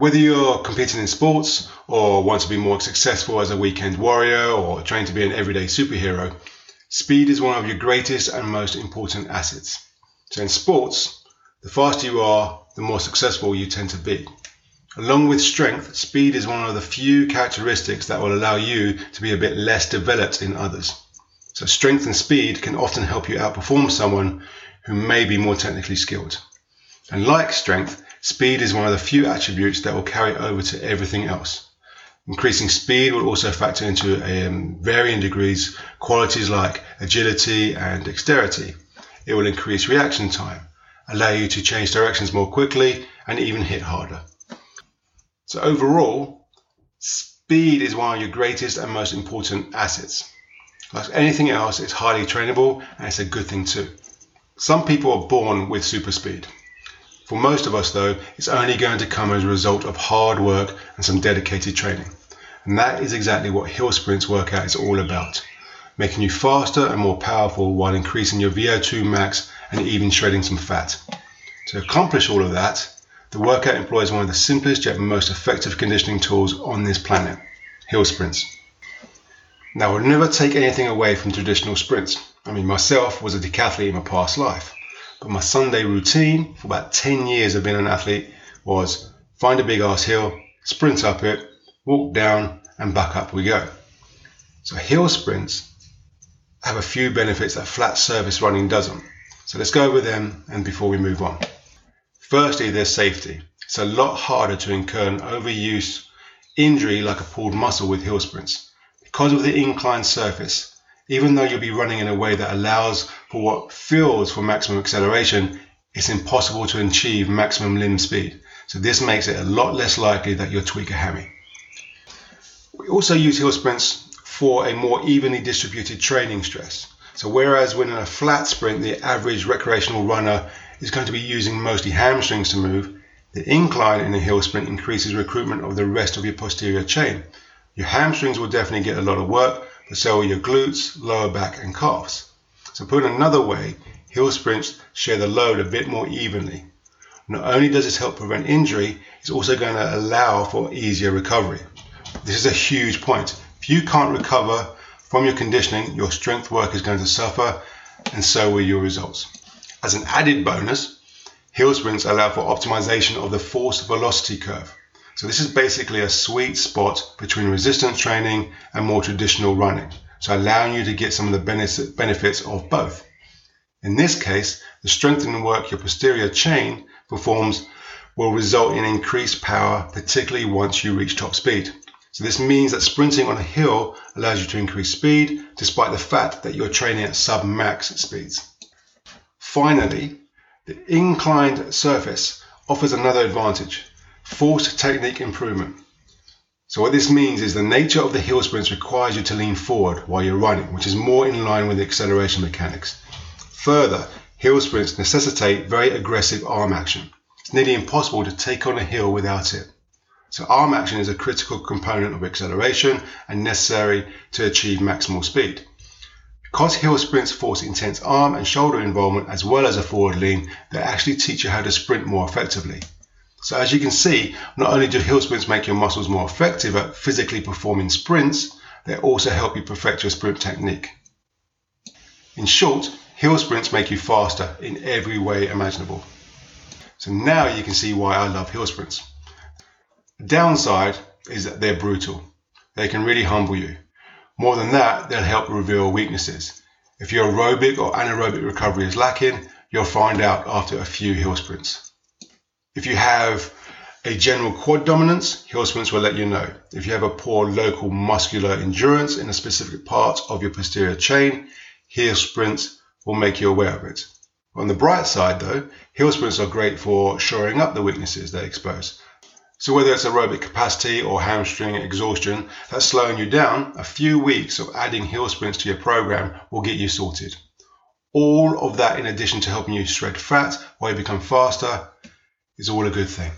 Whether you're competing in sports or want to be more successful as a weekend warrior or trying to be an everyday superhero, speed is one of your greatest and most important assets. So in sports, the faster you are, the more successful you tend to be. Along with strength, speed is one of the few characteristics that will allow you to be a bit less developed in others. So strength and speed can often help you outperform someone who may be more technically skilled. And like strength, speed is one of the few attributes that will carry over to everything else. Increasing speed will also factor into um, varying degrees qualities like agility and dexterity. It will increase reaction time, allow you to change directions more quickly, and even hit harder. So overall, speed is one of your greatest and most important assets. Like anything else, it's highly trainable and it's a good thing too. Some people are born with super speed. For most of us, though, it's only going to come as a result of hard work and some dedicated training. And that is exactly what Hill Sprints workout is all about making you faster and more powerful while increasing your VO2 max and even shredding some fat. To accomplish all of that, the workout employs one of the simplest yet most effective conditioning tools on this planet hill sprints. Now, I'll never take anything away from traditional sprints. I mean, myself was a decathlete in my past life, but my Sunday routine for about 10 years of being an athlete was find a big ass hill, sprint up it, walk down, and back up we go. So, hill sprints have a few benefits that flat surface running doesn't. So, let's go over them and before we move on. Firstly, there's safety. It's a lot harder to incur an overuse injury like a pulled muscle with hill sprints. Because of the inclined surface, even though you'll be running in a way that allows for what feels for maximum acceleration, it's impossible to achieve maximum limb speed. So this makes it a lot less likely that you'll tweak a hammy. We also use hill sprints for a more evenly distributed training stress. So whereas when in a flat sprint, the average recreational runner is going to be using mostly hamstrings to move, the incline in a hill sprint increases recruitment of the rest of your posterior chain. Your hamstrings will definitely get a lot of work, but so will your glutes, lower back, and calves. So, put another way, hill sprints share the load a bit more evenly. Not only does this help prevent injury, it's also going to allow for easier recovery. This is a huge point. If you can't recover from your conditioning, your strength work is going to suffer, and so will your results. As an added bonus, hill sprints allow for optimization of the force velocity curve. So this is basically a sweet spot between resistance training and more traditional running. So allowing you to get some of the benefits of both. In this case, the strengthening work your posterior chain performs will result in increased power, particularly once you reach top speed. So this means that sprinting on a hill allows you to increase speed despite the fact that you're training at sub-max speeds. Finally, the inclined surface offers another advantage, force technique improvement. So what this means is the nature of the hill sprints requires you to lean forward while you're running, which is more in line with the acceleration mechanics. Further, hill sprints necessitate very aggressive arm action. It's nearly impossible to take on a hill without it. So arm action is a critical component of acceleration and necessary to achieve maximal speed. Because hill sprints force intense arm and shoulder involvement as well as a forward lean, they actually teach you how to sprint more effectively. So as you can see, not only do hill sprints make your muscles more effective at physically performing sprints, they also help you perfect your sprint technique. In short, hill sprints make you faster in every way imaginable. So now you can see why I love hill sprints. The downside is that they're brutal. They can really humble you. More than that, they'll help reveal weaknesses. If your aerobic or anaerobic recovery is lacking, you'll find out after a few hill sprints. If you have a general quad dominance, hill sprints will let you know. If you have a poor local muscular endurance in a specific part of your posterior chain, hill sprints will make you aware of it. On the bright side though, hill sprints are great for shoring up the weaknesses they expose. So whether it's aerobic capacity or hamstring exhaustion that's slowing you down, a few weeks of adding hill sprints to your program will get you sorted. All of that in addition to helping you shred fat while you become faster is all a good thing.